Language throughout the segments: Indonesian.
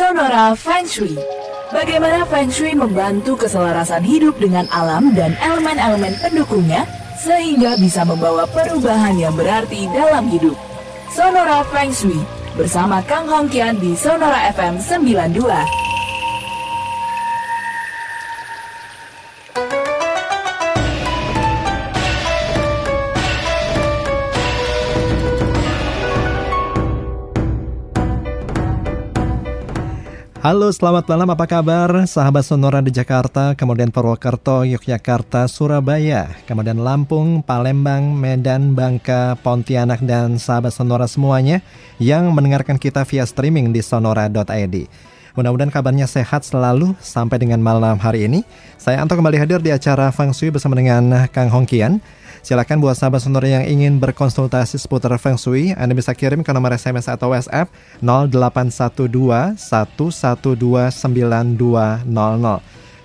Sonora Feng Shui. Bagaimana Feng Shui membantu keselarasan hidup dengan alam dan elemen-elemen pendukungnya sehingga bisa membawa perubahan yang berarti dalam hidup. Sonora Feng Shui bersama Kang Hongkian di Sonora FM 92. Halo, selamat malam. Apa kabar, sahabat Sonora di Jakarta, kemudian Purwokerto, Yogyakarta, Surabaya, kemudian Lampung, Palembang, Medan, Bangka, Pontianak, dan sahabat Sonora semuanya yang mendengarkan kita via streaming di sonora.id. Mudah-mudahan kabarnya sehat selalu sampai dengan malam hari ini. Saya Anto kembali hadir di acara Feng Shui bersama dengan Kang Hongkian. Silakan buat sahabat sonora yang ingin berkonsultasi seputar Feng Shui, Anda bisa kirim ke nomor SMS atau WhatsApp 0812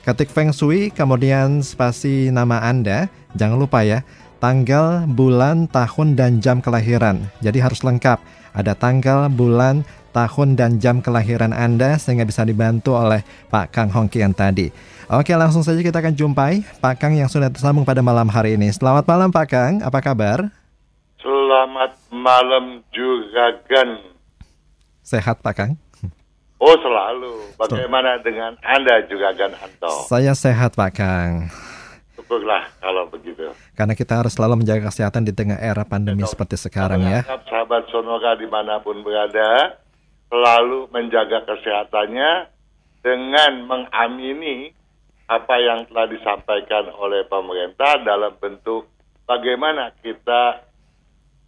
Ketik Feng Shui, kemudian spasi nama Anda. Jangan lupa ya, tanggal, bulan, tahun, dan jam kelahiran. Jadi harus lengkap. Ada tanggal, bulan, tahun, dan jam kelahiran Anda sehingga bisa dibantu oleh Pak Kang Hongkian tadi. Oke, langsung saja kita akan jumpai Pak Kang yang sudah tersambung pada malam hari ini. Selamat malam Pak Kang, apa kabar? Selamat malam juga Gan. Sehat Pak Kang? Oh selalu. Bagaimana so. dengan Anda juga Gan Anto? Saya sehat Pak Kang. Syukurlah kalau begitu. Karena kita harus selalu menjaga kesehatan di tengah era pandemi Betul. seperti sekarang ya. Sahabat Sonora di mana pun berada, selalu menjaga kesehatannya dengan mengamini apa yang telah disampaikan oleh pemerintah dalam bentuk bagaimana kita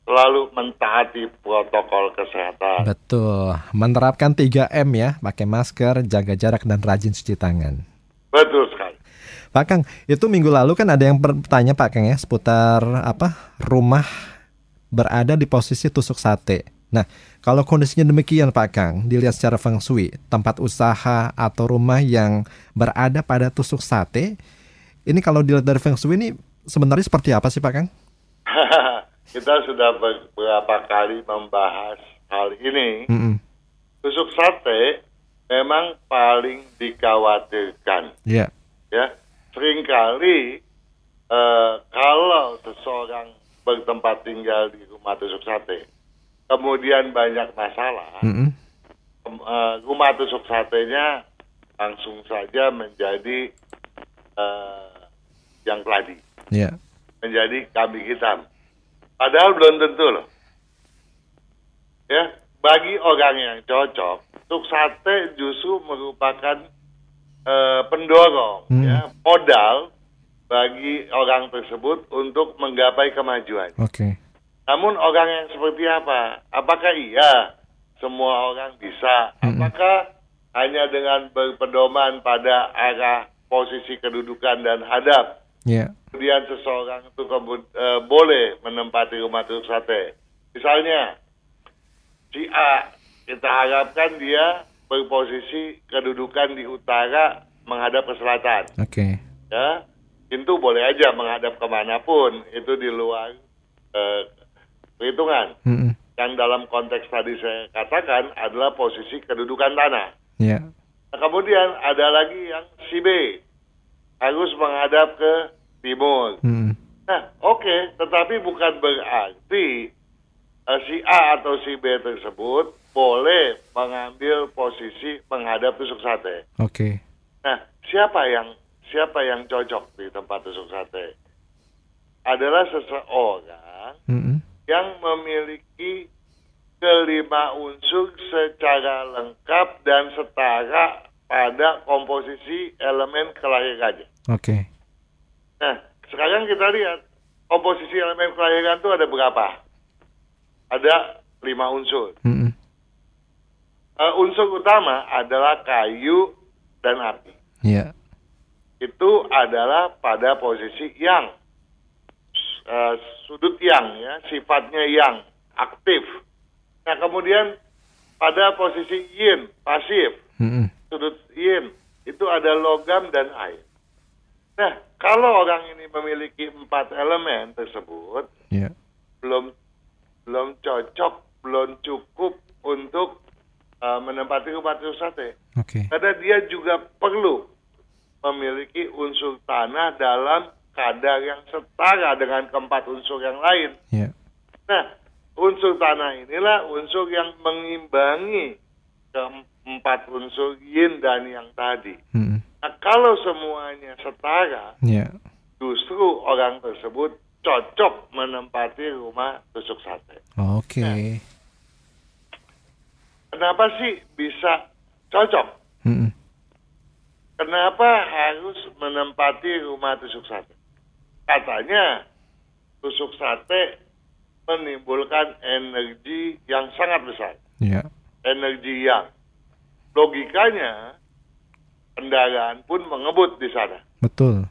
selalu mentaati protokol kesehatan. Betul, menerapkan 3M ya, pakai masker, jaga jarak dan rajin cuci tangan. Betul sekali. Pak Kang, itu minggu lalu kan ada yang bertanya Pak Kang ya seputar apa rumah berada di posisi tusuk sate. Nah, kalau kondisinya demikian Pak Kang, dilihat secara feng shui, tempat usaha atau rumah yang berada pada tusuk sate, ini kalau dilihat dari feng shui ini sebenarnya seperti apa sih Pak Kang? Kita sudah beberapa kali membahas hal ini. Mm -hmm. Tusuk sate memang paling dikhawatirkan. Iya. Yeah. Ya, sering kali uh, kalau seseorang bertempat tinggal di rumah tusuk sate, kemudian banyak masalah, mm -hmm. uh, rumah tusuk satenya langsung saja menjadi uh, yang keladi, yeah. menjadi kambing hitam. Padahal belum tentu loh. Ya, bagi orang yang cocok, tuk sate justru merupakan uh, pendorong, mm. ya, modal bagi orang tersebut untuk menggapai kemajuan. Oke. Okay. Namun orang yang seperti apa? Apakah iya semua orang bisa? Apakah hanya dengan berpedoman pada arah posisi kedudukan dan hadap? Yeah. Kemudian seseorang itu uh, boleh menempati rumah tusuk sate. Misalnya, si A, kita harapkan dia berposisi kedudukan di utara menghadap ke selatan. Oke. Okay. Ya, itu boleh aja menghadap ke mana pun. Itu di luar uh, perhitungan. Mm-hmm. Yang dalam konteks tadi saya katakan adalah posisi kedudukan tanah. Yeah. Nah, kemudian ada lagi yang si B harus menghadap ke timur. Mm-hmm. Nah, oke, okay, tetapi bukan berarti uh, si A atau si B tersebut boleh mengambil posisi menghadap tusuk sate. Oke. Okay. Nah, siapa yang siapa yang cocok di tempat tusuk sate? Adalah seseorang mm-hmm yang memiliki kelima unsur secara lengkap dan setara pada komposisi elemen kelahirannya. Oke. Okay. Nah, sekarang kita lihat komposisi elemen kelahiran itu ada berapa? Ada lima unsur. Mm -hmm. uh, unsur utama adalah kayu dan api. Iya. Yeah. Itu adalah pada posisi yang uh, sudut yang ya sifatnya yang aktif. Nah kemudian pada posisi yin pasif mm-hmm. sudut yin itu ada logam dan air. Nah kalau orang ini memiliki empat elemen tersebut yeah. belum belum cocok belum cukup untuk uh, menempati rumah sate. Oke. Karena dia juga perlu memiliki unsur tanah dalam kadar yang setara dengan keempat unsur yang lain. Ya. Nah, unsur tanah inilah unsur yang mengimbangi keempat unsur yin dan yang tadi. Mm-mm. Nah, kalau semuanya setara, Ya. justru orang tersebut cocok menempati rumah tusuk sate. Oke. Kenapa sih bisa cocok? Mm-mm. Kenapa harus menempati rumah tusuk sate? Katanya tusuk sate menimbulkan energi yang sangat besar, Ya. energi yang logikanya kendaraan pun mengebut di sana, Betul.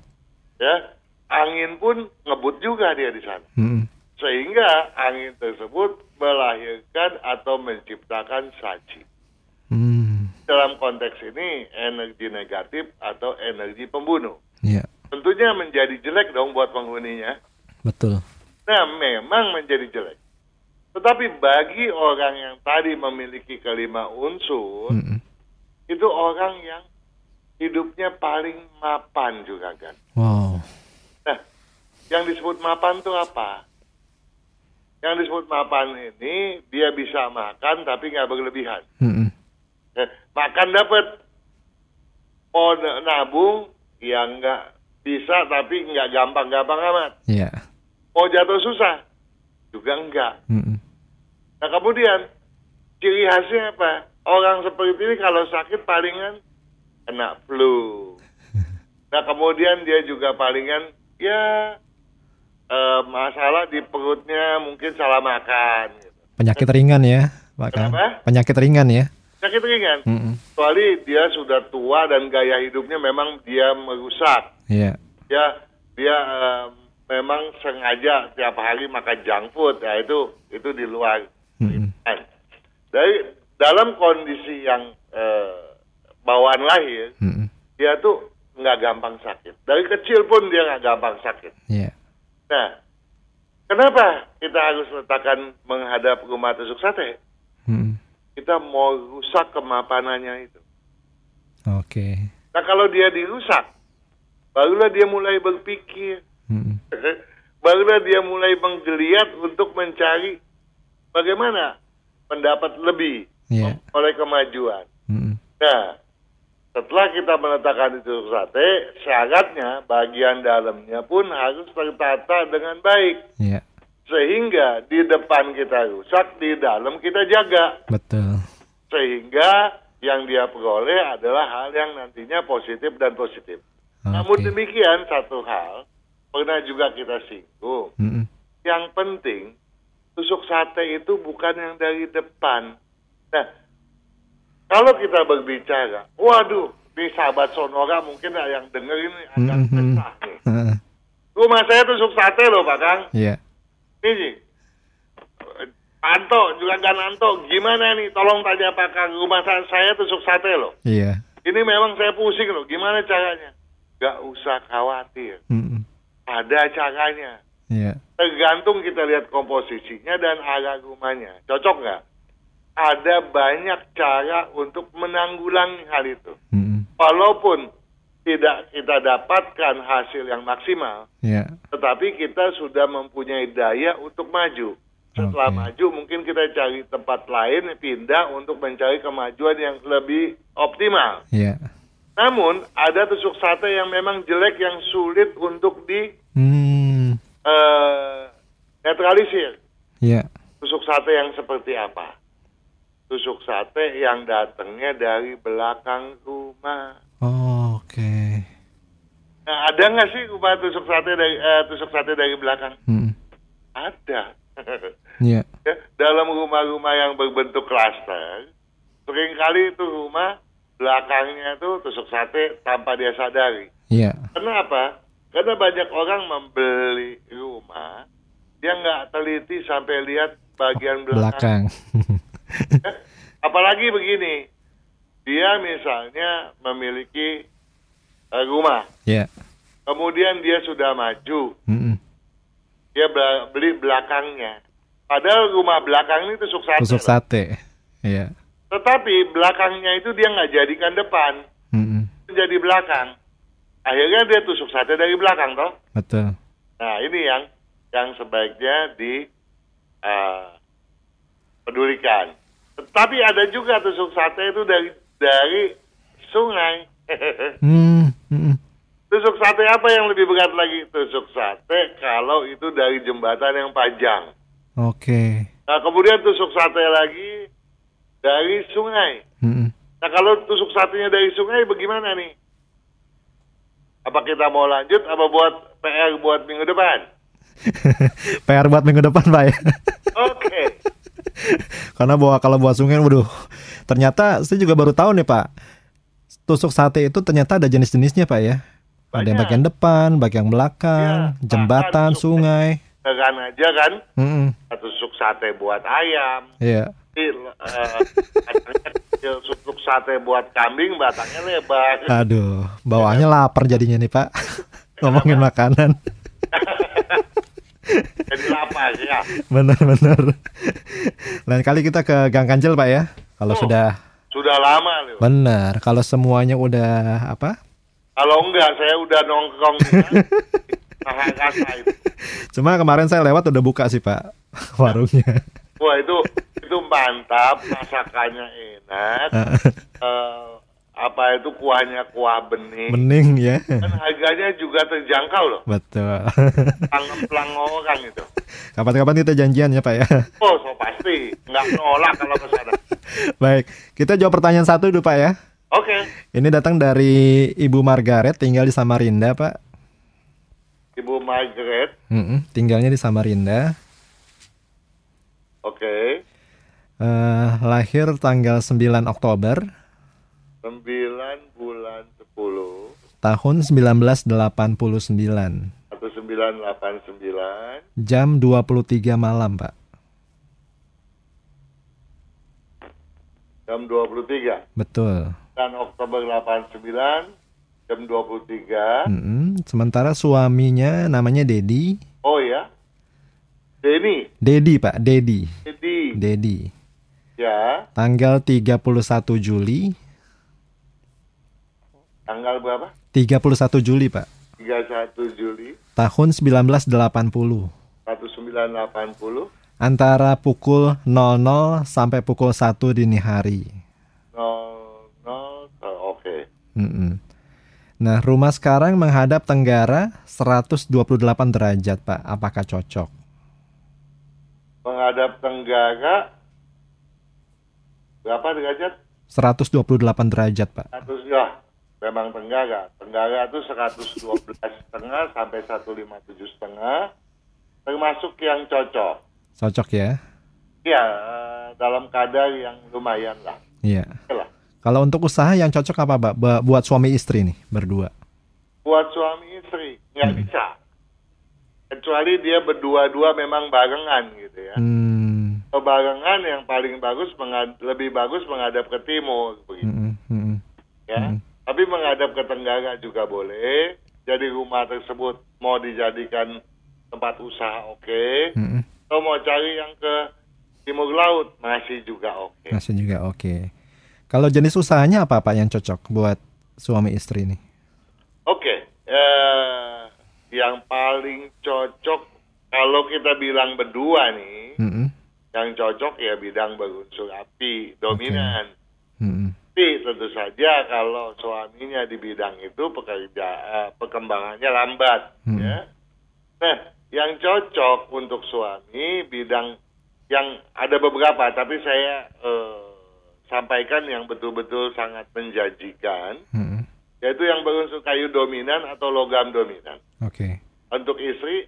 ya. Angin pun ngebut juga dia di sana. Mm-mm. Sehingga angin tersebut melahirkan atau menciptakan saji. Mm. Dalam konteks ini energi negatif atau energi pembunuh. Ya. Tentunya menjadi jelek dong buat penghuninya. Betul. Nah, memang menjadi jelek. Tetapi bagi orang yang tadi memiliki kelima unsur, Mm-mm. itu orang yang hidupnya paling mapan juga kan. Wow. Nah, yang disebut mapan itu apa? Yang disebut mapan ini dia bisa makan tapi nggak berlebihan. Mm-mm. Eh, makan dapat, mau n- nabung ya nggak bisa tapi nggak gampang-gampang amat. Ya. Mau jatuh susah juga enggak. Mm-mm. Nah kemudian ciri khasnya apa? Orang seperti ini kalau sakit palingan kena flu. Nah kemudian dia juga palingan ya eh, masalah di perutnya mungkin salah makan. Gitu. Penyakit ringan ya, Pak. Kenapa? Penyakit ringan ya. Sakit ringan. Mm-mm. Kecuali dia sudah tua dan gaya hidupnya memang dia merusak. Iya. Ya dia eh, memang sengaja tiap hari makan junk food. Ya itu itu di luar Mm-mm. Nah, dari dalam kondisi yang eh, bawaan lahir, Mm-mm. dia tuh nggak gampang sakit. Dari kecil pun dia nggak gampang sakit. Iya. Nah, kenapa kita harus letakkan menghadap rumah tusuk sate? Kita mau rusak kemapanannya itu. Oke. Nah, kalau dia dirusak, barulah dia mulai berpikir, Mm-mm. barulah dia mulai menggeliat untuk mencari bagaimana mendapat lebih Iya. oleh kemajuan. Mm-mm. Nah, setelah kita meletakkan itu sate, syaratnya bagian dalamnya pun harus tertata dengan baik. Iya. Sehingga di depan kita rusak, di dalam kita jaga. Betul. Sehingga yang dia peroleh adalah hal yang nantinya positif dan positif. Namun Oke. demikian, satu hal, pernah juga kita singgung. Mm-mm. Yang penting, tusuk sate itu bukan yang dari depan. Nah, kalau kita berbicara, waduh, di sahabat Sonora mungkin ada yang denger ini agak Mm-mm. pecah nih. Rumah saya tusuk sate loh, Pak Kang. Iya. Ini, Anto, juga kan Anto, gimana nih? Tolong tanya Pak Kang, rumah saya, tusuk sate loh. Iya. Ini memang saya pusing loh, gimana caranya? Gak usah khawatir, Mm-mm. ada caranya. Iya. Tergantung kita lihat komposisinya dan arah rumahnya. Cocok nggak? Ada banyak cara untuk menanggulangi hal itu. Mm-mm. Walaupun tidak kita dapatkan hasil yang maksimal, Iya. tetapi kita sudah mempunyai daya untuk maju. Setelah Oke. maju, mungkin kita cari tempat lain, pindah untuk mencari kemajuan yang lebih optimal. Iya. Namun, ada tusuk sate yang memang jelek, yang sulit untuk di Hmm. eh, netralisir. Iya. Tusuk sate yang seperti apa? Tusuk sate yang datangnya dari belakang rumah. Oh, Oke. Nah, ada nggak sih rumah tusuk sate dari eh, tusuk sate dari belakang? Mm. Ada. Iya. Ya, dalam rumah-rumah yang berbentuk klaster, sering kali itu rumah belakangnya tuh tusuk sate tanpa dia sadari. Iya. Kenapa? Karena banyak orang membeli rumah, dia nggak teliti sampai lihat bagian belakang. Belakang. Ya, Apalagi begini, dia misalnya memiliki rumah, Iya. kemudian dia sudah maju, Mm-mm. dia bela- beli belakangnya. Padahal rumah belakang ini tusuk sate. Tusuk sate. Iya. Tetapi belakangnya itu dia nggak jadikan depan, Mm-mm. jadi belakang. Akhirnya dia tusuk sate dari belakang toh. Betul. Nah ini yang yang sebaiknya di eh, pedulikan. Tetapi ada juga tusuk sate itu dari dari sungai. Hmm. Tusuk sate apa yang lebih berat lagi? Tusuk sate kalau itu dari jembatan yang panjang. Oke. Nah kemudian tusuk sate lagi dari sungai. Mm-mm. Nah kalau tusuk satenya dari sungai bagaimana nih? Apa kita mau lanjut apa buat PR buat minggu depan? PR buat minggu depan pak ya. Oke. Karena bawa kalau buat sungai, waduh. Ternyata saya juga baru tahu nih pak. Tusuk sate itu ternyata ada jenis-jenisnya pak ya. Ada yang Banyak. bagian depan, bagian belakang, Iya, jembatan, sungai. Tekan aja kan? Mm-mm. Tusuk sate buat ayam. Iya. Kecil, tusuk sate buat kambing batangnya lebar. Aduh, bawaannya lapar jadinya nih pak. Ngomongin makanan. Jadi lapar ya. Bener-bener. Lain kali kita ke Gang Kancil pak ya. Kalau Oh. sudah Sudah lama loh. benar, kalau semuanya udah apa? Kalau enggak saya udah nongkrong itu. Cuma kemarin saya lewat udah buka sih pak warungnya. Wah itu itu mantap, masakannya enak. Eh, apa itu kuahnya kuah bening. Bening ya. Dan harganya juga terjangkau loh. Betul. Pelang orang itu. Kapan-kapan kita janjian ya pak ya. Oh, so pasti nggak nolak kalau ke sana. Baik, kita jawab pertanyaan satu dulu pak ya. Oke, Ini datang dari Ibu Margaret tinggal di Samarinda pak. Ibu Margaret. Mm-mm, tinggalnya di Samarinda. Oke, Eh, lahir tanggal 9 Oktober 9 bulan 10 tahun 1989 atau 989 jam 23 malam pak. jam 23. Betul. Dan Oktober 89 jam 23. Mm-mm. Sementara suaminya namanya Dedi. Oh ya, Denny. Dedi pak, Dedi. Jadi Dedi. ya Tanggal 31 Juli. tanggal berapa? 31 Juli pak. 31 Juli Tahun 1980. 1980 Antara pukul 00 sampai pukul 1 dini hari. 00 oh, oke. Mm-mm. Nah, rumah sekarang menghadap tenggara 128 derajat, Pak. Apakah cocok? Menghadap tenggara berapa derajat? 128 derajat, Pak. 100 ya. Memang tenggara. Tenggara itu 112 setengah sampai 157 setengah. Termasuk yang cocok. Cocok ya? Ya, eh, dalam kadar yang lumayan lah. Iya. Oke lah. Kalau untuk usaha yang cocok apa, Pak? Buat suami istri nih, berdua. Buat suami istri, nggak bisa. Kecuali dia berdua-dua memang barengan gitu ya. Hmm. Kalau barengan yang paling bagus, mengad- lebih bagus menghadap ke timur. Begitu, mm-mm, mm-mm. ya. Tapi menghadap ke tenggara juga boleh. Jadi rumah tersebut mau dijadikan tempat usaha oke. Mm-mm. Atau mau cari yang ke timur laut masih juga oke. Masih juga oke. Kalau jenis usahanya apa, Pak, yang cocok buat suami istri nih? Oke, eh, yang paling cocok kalau kita bilang berdua nih, Mm-mm, yang cocok ya bidang berunsur api dominan. mm-mm. Tapi tentu saja kalau suaminya di bidang itu pekerja eh, perkembangannya lambat, Hmm. ya. Nah, yang cocok untuk suami bidang yang ada beberapa, tapi saya eh, sampaikan yang betul-betul sangat menjanjikan, Mm-mm. yaitu yang berunsur kayu dominan atau logam dominan. Oke. Untuk istri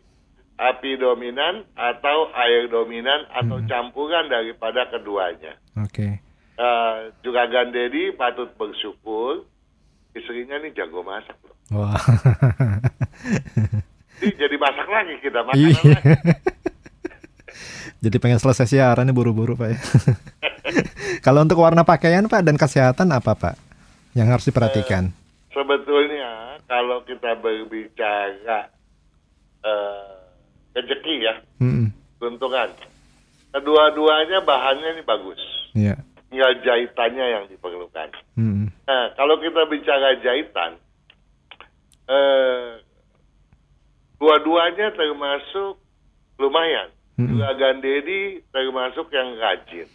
api dominan atau air dominan atau campuran daripada keduanya. Oke. Eh, juga Gandedi patut bersyukur istrinya nih jago masak loh. Wah. Jadi, jadi masak lagi kita makan Iya. lagi. Jadi pengen selesai siaran nih buru-buru Pak ya. Kalau untuk warna pakaian Pak dan kesehatan apa Pak? Yang harus diperhatikan. Sebetulnya kalau kita berbicara eh, rezeki ya, Mm-mm. keuntungan, kedua-duanya bahannya ini bagus. Iya. tinggal jahitannya yang diperlukan. Mm-mm. Nah, kalau kita bicara jahitan, eh, dua-duanya termasuk lumayan. Mm-mm. Juragan Dedi termasuk yang rajin.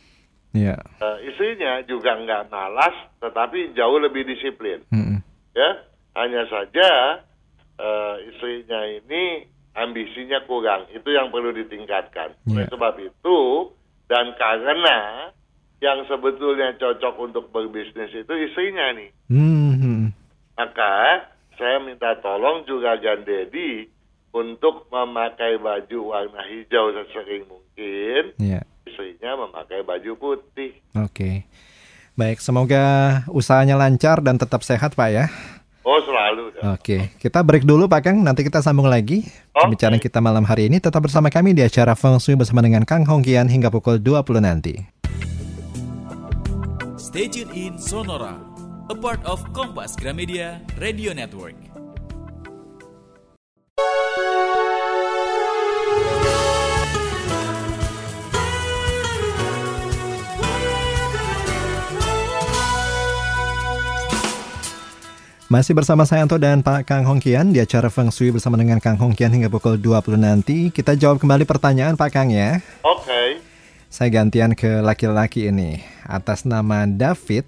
Iya. Eh, istrinya juga nggak malas, tetapi jauh lebih disiplin. Mm-mm. Ya, hanya saja eh, istrinya ini ambisinya kurang. Itu yang perlu ditingkatkan. Oleh Iya. sebab itu dan karena yang sebetulnya cocok untuk berbisnis itu istrinya nih. Mm-mm. Maka saya minta tolong juga Gandedi untuk memakai baju warna hijau sesering mungkin, Iya. Istrinya memakai baju putih. Oke. Baik, semoga usahanya lancar dan tetap sehat, Pak ya. Oh selalu. dah. Oke, kita break dulu Pak Kang, nanti kita sambung lagi. Oke. Pembicaraan kita malam hari ini tetap bersama kami di acara Feng Shui bersama dengan Kang Hongkian hingga pukul 20 nanti. Stay tuned in Sonora, a part of Kompas Gramedia Radio Network. Masih bersama saya Anto dan Pak Kang Hongkian di acara Feng Shui bersama dengan Kang Hongkian hingga pukul 20 nanti. Kita jawab kembali pertanyaan Pak Kang ya. Oke, Saya gantian ke laki-laki ini. Atas nama David.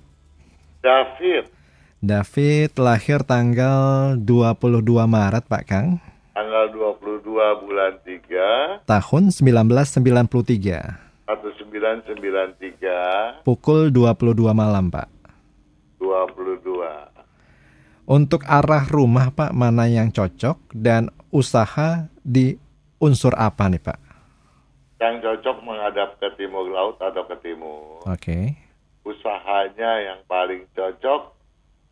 David David lahir tanggal 22 Maret Pak Kang. tanggal 22 bulan 3 Tahun 1993. 1993 Pukul 22 malam Pak. 22. Untuk arah rumah Pak mana yang cocok dan usaha di unsur apa nih Pak? Yang cocok menghadap ke timur laut atau ke timur. Oke. Usahanya yang paling cocok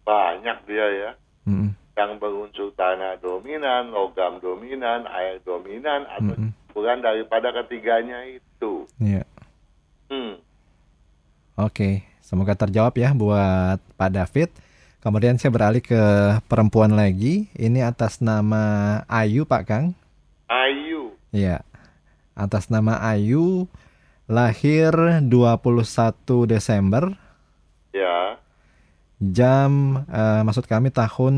banyak dia ya. Mm-mm. Yang berunsur tanah dominan, logam dominan, air dominan, atau Mm-mm. bukan daripada ketiganya itu. Iya. Hmm. Oke, semoga terjawab ya buat Pak David. Kemudian saya beralih ke perempuan lagi. Ini atas nama Ayu Pak Kang. Ayu, Iya. Atas nama Ayu lahir 21 Desember ya. jam eh, maksud kami tahun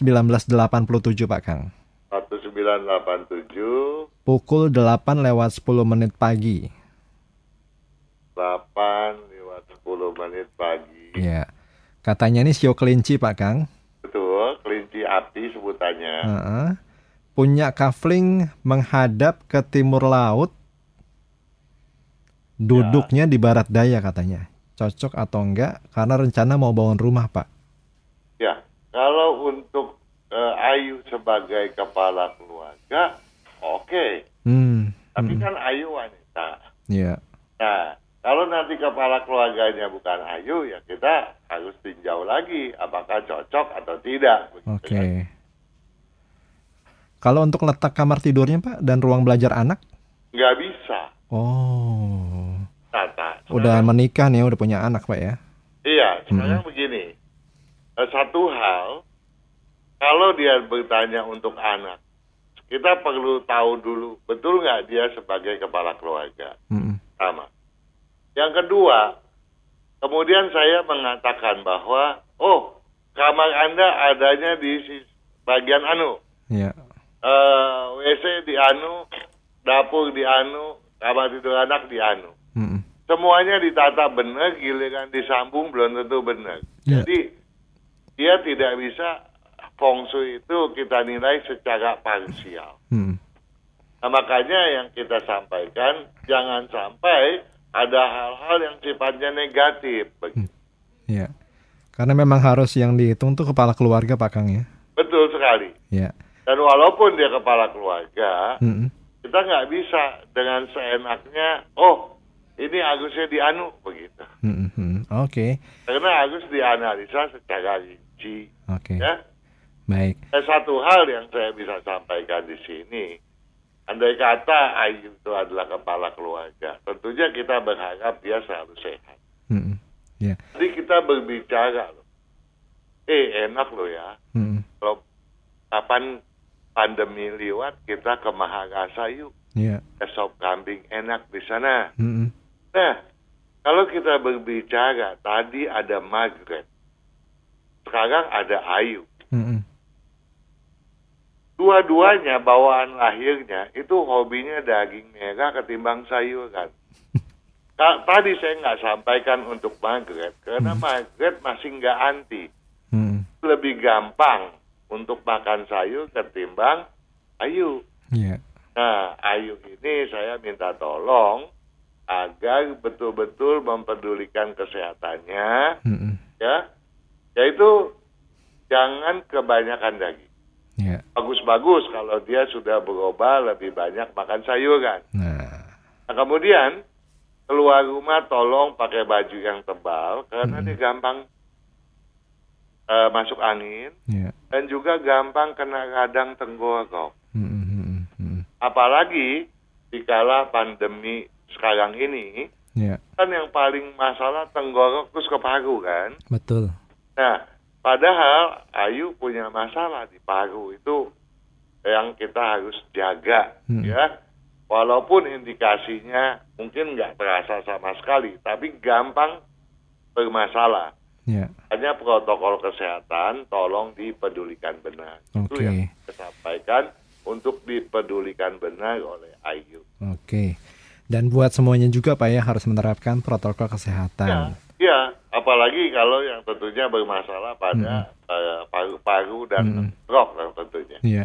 1987 Pak Kang. 1987, Pukul 8 lewat 10 menit pagi. 8 lewat 10 menit pagi. Iya. Katanya ini sio kelinci Pak Kang. Betul, kelinci api sebutannya. Heeh. Punya kafling menghadap ke timur laut. Duduknya di barat daya katanya. Cocok atau enggak? Karena rencana mau bangun rumah Pak. Ya, kalau untuk eh, Ayu sebagai kepala keluarga, oke. Hmm. Tapi hmm, kan Ayu wanita. Iya. Nah, kalau nanti kepala keluarganya bukan Ayu, ya kita harus tinjau lagi apakah cocok atau tidak. Oke. kan. Kalau untuk letak kamar tidurnya Pak dan ruang belajar anak? Nggak bisa. Oh. Tata. Udah menikah nih, udah punya anak Pak ya? Iya, sekarang begini. Eh, Satu hal, kalau dia bertanya untuk anak, kita perlu tahu dulu, betul nggak dia sebagai kepala keluarga? Mm-mm. Sama. Yang kedua, kemudian saya mengatakan bahwa, oh, kamar Anda adanya di bagian anu, Iya. Eh, WC di anu, dapur di anu, kamar tidur anak di anu. Semuanya ditata benar, giliran disambung belum tentu benar. Ya. Jadi dia tidak bisa feng shui itu kita nilai secara parsial. Mm. Nah, makanya yang kita sampaikan jangan sampai ada hal-hal yang sifatnya negatif. Begitu. Iya. Karena memang harus yang dihitung tuh kepala keluarga Pak Kang ya. Betul sekali. Iya. Dan walaupun dia kepala keluarga, Mm-mm. kita nggak bisa dengan seenaknya, oh ini Agusnya di anu begitu. Mm-mm. Oke. Karena Agus dianalisa secara rinci. Oke. Ya, Baik. Dan satu hal yang saya bisa sampaikan di sini, andai kata Ayu itu adalah kepala keluarga, tentunya kita berharap dia selalu sehat. Mm-mm. Iya. Jadi kita berbicara loh, eh enak loh ya, Mm-mm. kalau kapan pandemi lewat kita ke Mahakasa yuk, Iya. ke sop kambing enak di sana. Mm-mm. Nah, Kalau kita berbicara tadi ada Margaret, sekarang ada Ayu. Mm-mm. Dua-duanya bawaan lahirnya itu hobinya daging merah ketimbang sayuran. Ta- Tadi saya nggak sampaikan untuk Margaret karena Margaret masih nggak anti. Mm-mm. Lebih gampang untuk makan sayur ketimbang Ayu. Iya. Nah, Ayu ini saya minta tolong agar betul-betul mempedulikan kesehatannya, Mm-mm. ya. Yaitu jangan kebanyakan daging. Iya. Bagus-bagus kalau dia sudah berubah lebih banyak makan sayuran. Nah. Nah, kemudian keluar rumah tolong pakai baju yang tebal karena Mm-mm. dia gampang eh, masuk angin Iya. dan juga gampang kena radang tenggorok. Mm-mm, mm-mm. Apalagi dikala pandemi sekarang ini, Iya. kan yang paling masalah tenggorok terus ke paru kan. Betul. Nah, padahal Ayu punya masalah di paru itu yang kita harus jaga Hmm. ya. Walaupun indikasinya mungkin nggak terasa sama sekali, tapi gampang bermasalah. Iya. Hanya protokol kesehatan tolong dipedulikan benar. Itu Oke. yang saya sampaikan untuk dipedulikan benar oleh Ayu. Oke. Dan buat semuanya juga Pak ya harus menerapkan protokol kesehatan. ya, apalagi kalau yang tentunya bermasalah pada eh, paru-paru dan Mm-mm. rock lah tentunya. Iya.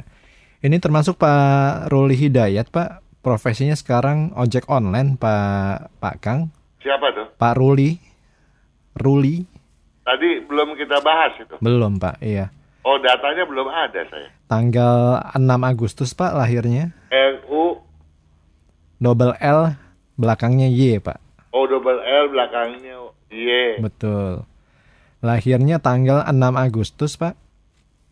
Ini termasuk Pak Ruli Hidayat Pak. Profesinya sekarang ojek online Pak Pak Kang. Siapa tuh? Pak Ruli. Ruli Tadi belum kita bahas itu. belum Pak. Iya. Oh, datanya belum ada saya. Tanggal 6 Agustus Pak lahirnya. RU Double L belakangnya Y Pak. O double L belakangnya Y. Betul. Lahirnya tanggal 6 Agustus Pak.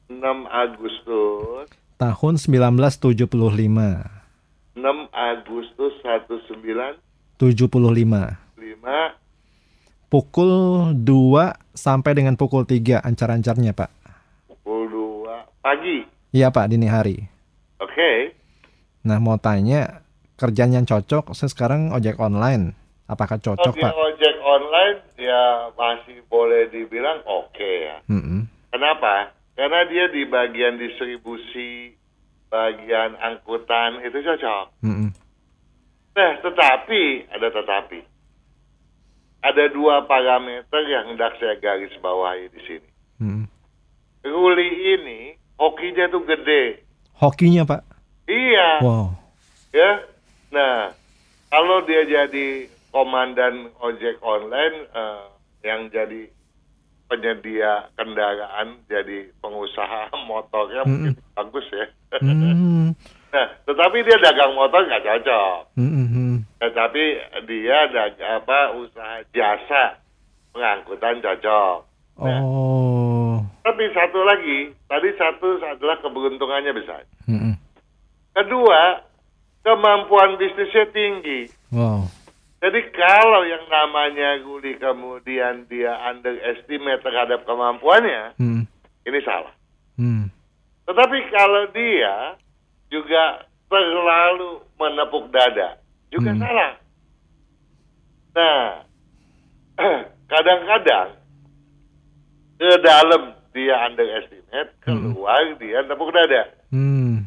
6 Agustus. Tahun 1975. 6 Agustus 1975 75. Pukul 2 sampai dengan pukul 3 ancar-ancarnya Pak. pukul 2 pagi. Iya Pak, dini hari. Oke. Nah mau tanya, kerjaan yang cocok, saya sekarang ojek online. Apakah Kalau cocok dia Pak? ojek online ya masih boleh dibilang oke ya. Mm-mm. Kenapa? Karena dia di bagian distribusi, bagian angkutan itu cocok. Mm-mm. Nah, tetapi ada tetapi. Ada dua parameter yang hendak saya garis bawahi di sini. Mm-mm. Ruli ini hokinya tuh gede. Hokinya Pak? Iya, Wow. ya. Nah, kalau dia jadi komandan ojek online eh, yang jadi penyedia kendaraan, jadi pengusaha motornya mungkin bagus ya. Mm. Nah, tetapi dia dagang motor nggak cocok. Mm-mm. Tetapi dia ada apa usaha jasa pengangkutan cocok. Nah, Oh. tapi satu lagi, tadi satu adalah keberuntungannya besar. Mm-mm. Kedua, kemampuan bisnisnya tinggi. Wow. Jadi kalau yang namanya Guli kemudian dia underestimate terhadap kemampuannya, Mm. ini salah. Mm. Tetapi kalau dia juga terlalu menepuk dada, juga Hmm. salah. Nah, kadang-kadang ke dalam dia underestimate, keluar dia tepuk dada. Mm.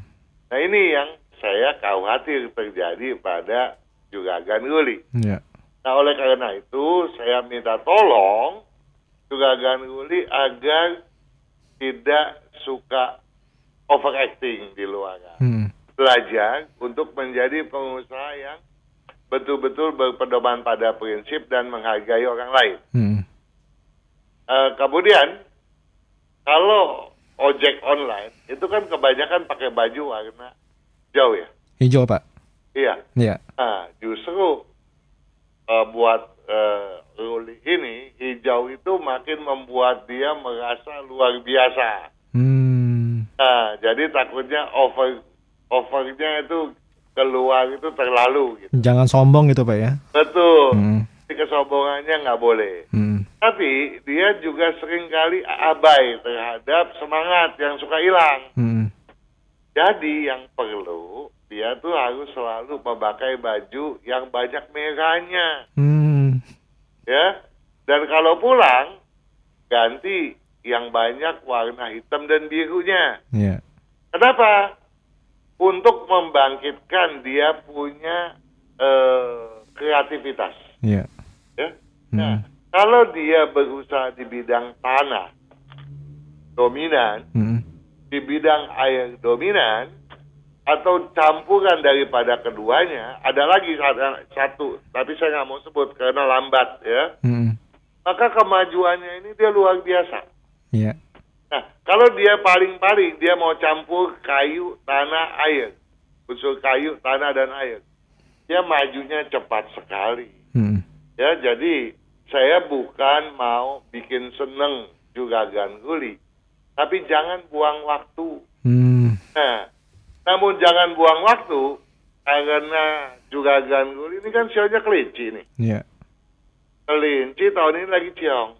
Nah ini yang saya khawatir terjadi pada Juragan Guli. Ya. Nah oleh karena itu saya minta tolong Juragan Guli agar tidak suka overacting di luar. Mm. Belajar untuk menjadi pengusaha yang betul-betul berpedoman pada prinsip dan menghargai orang lain. Mm. Eh, kemudian kalau ojek online itu kan kebanyakan pakai baju warna hijau ya. Hijau Pak. Iya. Iya. Nah, justru eh, buat eh, Ruli ini hijau itu makin membuat dia merasa luar biasa. Hmm. Nah, jadi takutnya over overnya itu keluar itu terlalu gitu. Jangan sombong gitu Pak ya. Betul. Hmm. Jadi kesombongannya nggak boleh. Hmm. Tapi dia juga sering kali abai terhadap semangat yang suka hilang. Hmm. Jadi yang perlu dia tuh harus selalu memakai baju yang banyak merahnya. Hmm. ya. Dan kalau pulang ganti yang banyak warna hitam dan birunya. Iya. Kenapa? Untuk membangkitkan dia punya eh, kreativitas. Iya. Ya. Nah, Hmm. kalau dia berusaha di bidang tanah dominan, Mm-mm. di bidang air dominan, atau campuran daripada keduanya, ada lagi satu, tapi saya nggak mau sebut karena lambat ya. Mm-mm. Maka kemajuannya ini dia luar biasa. Iya. Nah, kalau dia paling-paling dia mau campur kayu, tanah, air, unsur kayu, tanah dan air, dia majunya cepat sekali. Mm-mm. Ya, jadi saya bukan mau bikin seneng juga guli, tapi jangan buang waktu. Hmm. Nah, namun jangan buang waktu karena juga guli ini kan sionya kelinci nih. Iya. Kelinci tahun ini lagi ciong.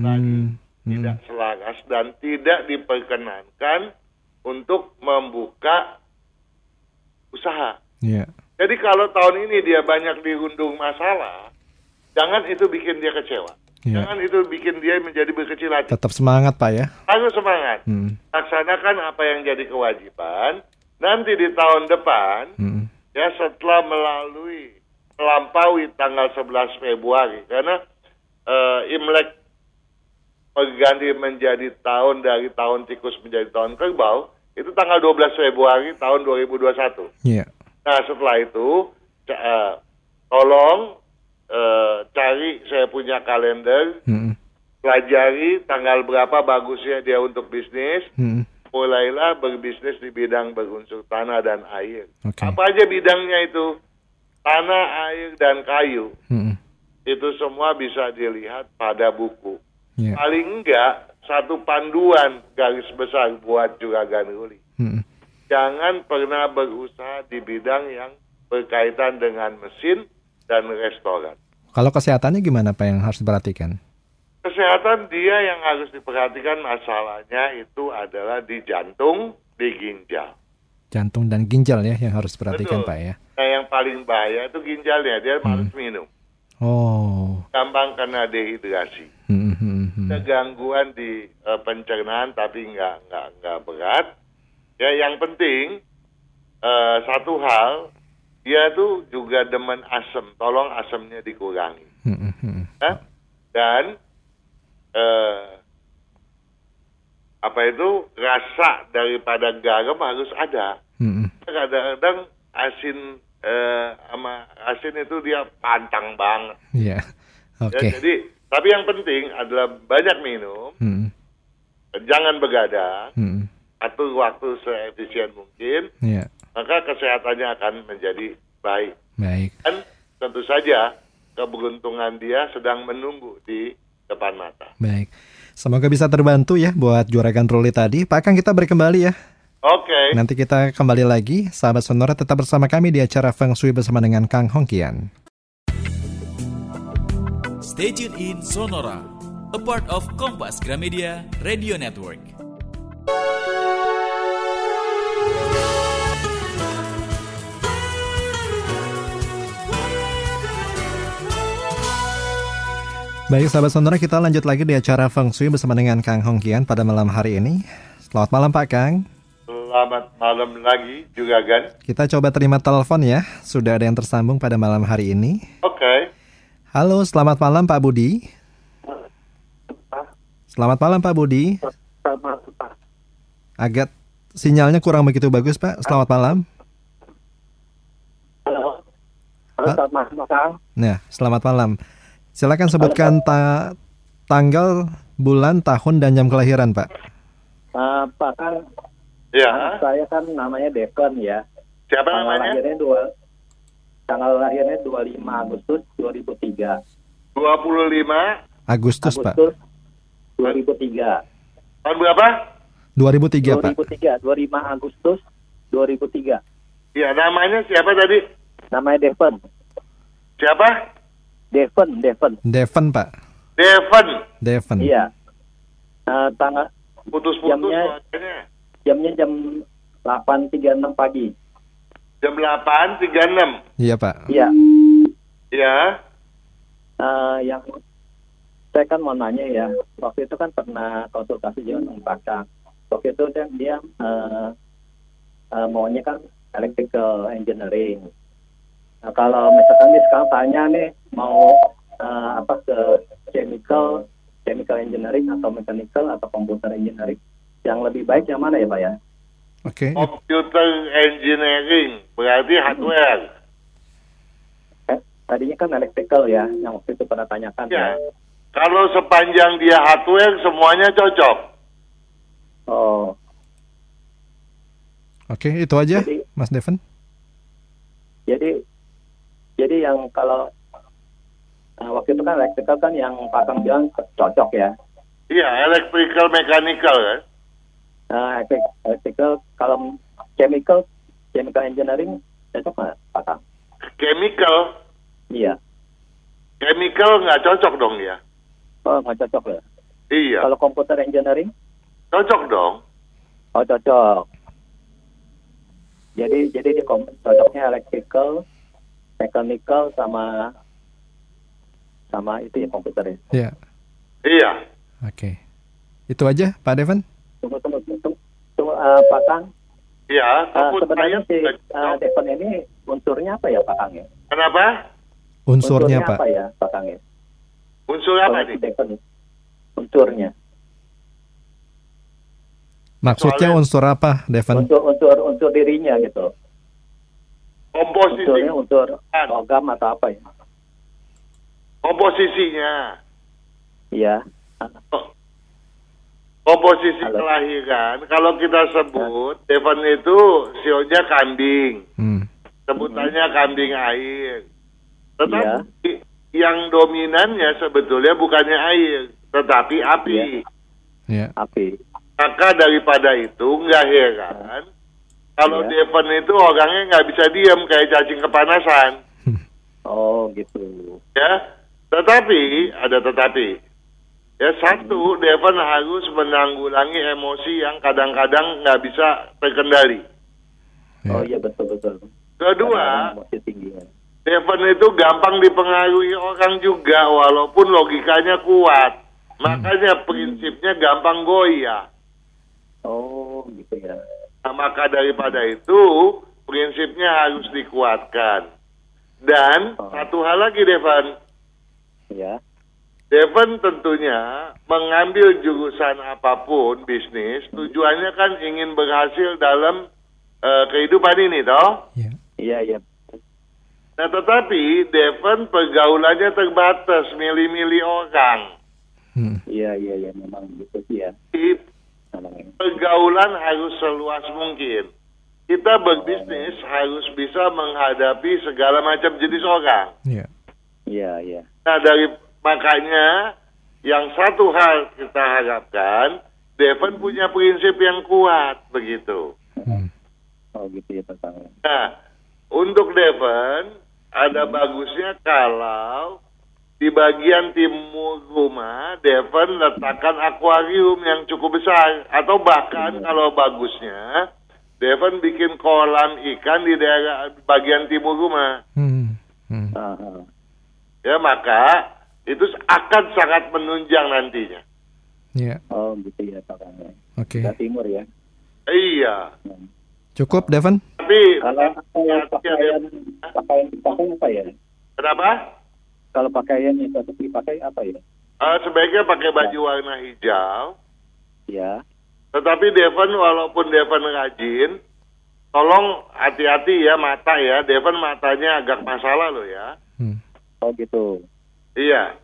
Hmm. tidak selaras dan tidak diperkenankan untuk membuka usaha. Iya. Jadi kalau tahun ini dia banyak dirundung masalah, jangan itu bikin dia kecewa. Iya. Jangan itu bikin dia menjadi berkecil hati. Tetap semangat Pak ya. Harus semangat. Hmm. Laksanakan apa yang jadi kewajiban. Nanti di tahun depan, Mm-mm. ya setelah melalui melampaui tanggal 11 Februari karena eh, Imlek berganti menjadi tahun dari tahun tikus menjadi tahun kerbau itu tanggal 12 Februari tahun 2021. Iya. Nah setelah itu eh, tolong eh, cari saya punya kalender, Mm-mm. pelajari tanggal berapa bagusnya dia untuk bisnis. Mulailah berbisnis di bidang berunsur tanah dan air. Oke. Apa aja bidangnya itu? Tanah, air, dan kayu. Mm-mm. Itu semua bisa dilihat pada buku. Iya. Paling enggak satu panduan garis besar buat juragan Ruli. Mm-mm. Jangan pernah berusaha di bidang yang berkaitan dengan mesin dan restoran. Kalau kesehatannya gimana Pak yang harus diperhatikan? Kesehatan dia yang harus diperhatikan masalahnya itu adalah di jantung, di ginjal. Jantung dan ginjal ya yang harus diperhatikan Betul. Pak ya. Nah yang paling bahaya itu ginjalnya, dia malas minum. Oh. Gampang kena dehidrasi. Mm-mm. Mm-mm. Ada gangguan di eh, pencernaan tapi nggak nggak nggak berat. Ya yang penting eh, satu hal dia tuh juga demen asam. Tolong asamnya dikurangi. Mm-mm. Mm-mm. ya. Dan eh, apa itu rasa daripada garam harus ada. Mm-mm. Kadang-kadang asin eh, sama asin itu dia pantang banget. Iya. Ya, Oke. jadi tapi yang penting adalah banyak minum, Mm-mm. jangan begadang, Mm-mm. atur waktu seefisien mungkin, Iya. maka kesehatannya akan menjadi baik. Baik. Dan tentu saja keberuntungan dia sedang menunggu di depan mata. Baik. Semoga bisa terbantu ya buat juragan Ruli tadi. Pak Kang kita break kembali ya. Oke. Nanti kita kembali lagi. Sahabat Sonora tetap bersama kami di acara Feng Shui bersama dengan Kang Hongkian. Stay tuned in Sonora, a part of Kompas Gramedia Radio Network. Baik sahabat Sonora kita lanjut lagi di acara Feng Shui bersama dengan Kang Hongkian pada malam hari ini. Selamat malam Pak Kang. Selamat malam lagi juga kan. Kita coba terima telepon ya. Sudah ada yang tersambung pada malam hari ini. Oke. Halo, selamat malam Pak Budi. Selamat malam Pak Budi. Agak sinyalnya kurang begitu bagus Pak. Selamat malam. Halo. Halo, selamat malam, Kang. Nah, selamat malam. Silakan sebutkan ta- tanggal, bulan, tahun, dan jam kelahiran Pak. Eh, Pak kan Ya. saya kan namanya Devon ya. Siapa Tanggal namanya? lahirnya dua tanggal lahirnya 25 Agustus 2003. 25 Agustus Pak. Agustus 2003. tahun berapa? 2003 Pak. 2003, 25 Agustus 2003. Ya, namanya siapa tadi? Namanya Devon. Siapa? Devon, Devon. Devon Pak. Devon. Devon. Iya. Eh, tanggal Putus-putus Jamnya- suaranya. jamnya jam 8.36 pagi. Jam 8.36. Iya Pak. Iya. Ya. Eh, yang saya kan mau nanya ya, waktu itu kan pernah konsultasi dengan Pak Kang. Waktu itu kan dia eh, eh, maunya kan electrical engineering. Nah, kalau misalkan dia sekarang tanya nih mau eh, apa ke chemical, chemical engineering atau mechanical atau computer engineering, yang lebih baik yang mana ya Pak ya? Oke. Computer engineering berarti hardware. Eh, tadinya kan electrical ya, yang waktu itu pernah tanyakan Ya. ya. Kalau sepanjang dia hardware semuanya cocok. Oh, Oke, itu aja, Jadi- Mas Devon. jadi jadi yang kalau eh, waktu itu kan electrical kan yang Pak Kang bilang cocok ya. Iya, electrical mechanical kan. Nah, elektrik- electrical kalau chemical chemical engineering cocok nggak Pak Kang? Chemical, Iya. chemical nggak cocok dong ya. Oh, nggak cocok ya. Iya, Kalau computer engineering, cocok dong. oh cocok. Jadi jadi di kom- cocoknya electrical, mechanical sama sama itu ya komputer ya. Ya. Iya. Oke. Itu aja, Pak Devon. Tunggu tunggu tunggu, tunggu eh, Pak Kang. Iya, tapi sebenarnya saya si eh, cocok. Devon ini unsurnya apa ya Pak Kang ya? Kenapa? Unsurnya, Pak. apa ya Pak Kang ya? Unsur apa nih? si Devon unsurnya. Maksudnya Soalnya- unsur apa, Devon? Unsur unsur unsur dirinya gitu. Komposisi, Kan. logam atau apa ya? komposisinya, Iya. komposisi Halo. kelahiran. Kalau kita sebut, Devon itu sionya kambing, Hmm. sebutannya kambing air. Tetapi Iya. yang dominannya sebetulnya bukannya air, tetapi api. Ya. Api. Maka daripada itu nggak heran kalau Iya. Devon itu orangnya nggak bisa diam kayak cacing kepanasan, Oh gitu. ya. Tetapi ada tetapi, ya satu Devon harus menanggulangi emosi yang kadang-kadang nggak bisa terkendali. Ya. Oh iya betul betul. Kedua, ya. Devon itu gampang dipengaruhi orang juga walaupun logikanya kuat. Makanya prinsipnya gampang goyah. Oh gitu ya. Nah, maka daripada itu prinsipnya harus dikuatkan. Dan Oh. satu hal lagi Devan, Ya. Devon tentunya mengambil jurusan apa pun bisnis, tujuannya kan ingin berhasil dalam eh, kehidupan ini toh. Ya. Iya iya. Nah tetapi Devon pergaulannya terbatas, milih-milih orang. Hmm. Iya iya iya memang gitu sih ya. Pergaulan harus seluas mungkin. Kita berbisnis harus bisa menghadapi segala macam jenis orang. Ya. Iya iya. Nah dari makanya yang satu hal kita harapkan, Devon punya prinsip yang kuat begitu. Hmm. Oh gitu ya Pak. Nah untuk Devon ada bagusnya kalau di bagian timur rumah Devon letakkan akuarium yang cukup besar atau bahkan kalau bagusnya Devon bikin kolam ikan di daerah bagian timur rumah. Hmm. Hmm. Ya maka itu akan sangat menunjang nantinya. Ya. Oh gitu ya Pak. Oke. Ke timur ya. Iya. Hmm. Cukup, Devon? Tapi Kalau Ya, pakaian pakaian dipakai apa ya? kenapa? Kalau pakaian yang cocok dipakai apa ya? Eh, sebaiknya pakai baju warna hijau. Ya. Tetapi Devon walaupun Devon rajin, tolong hati-hati ya mata ya. Devon matanya agak masalah loh ya. Hmm. Oh gitu. Iya.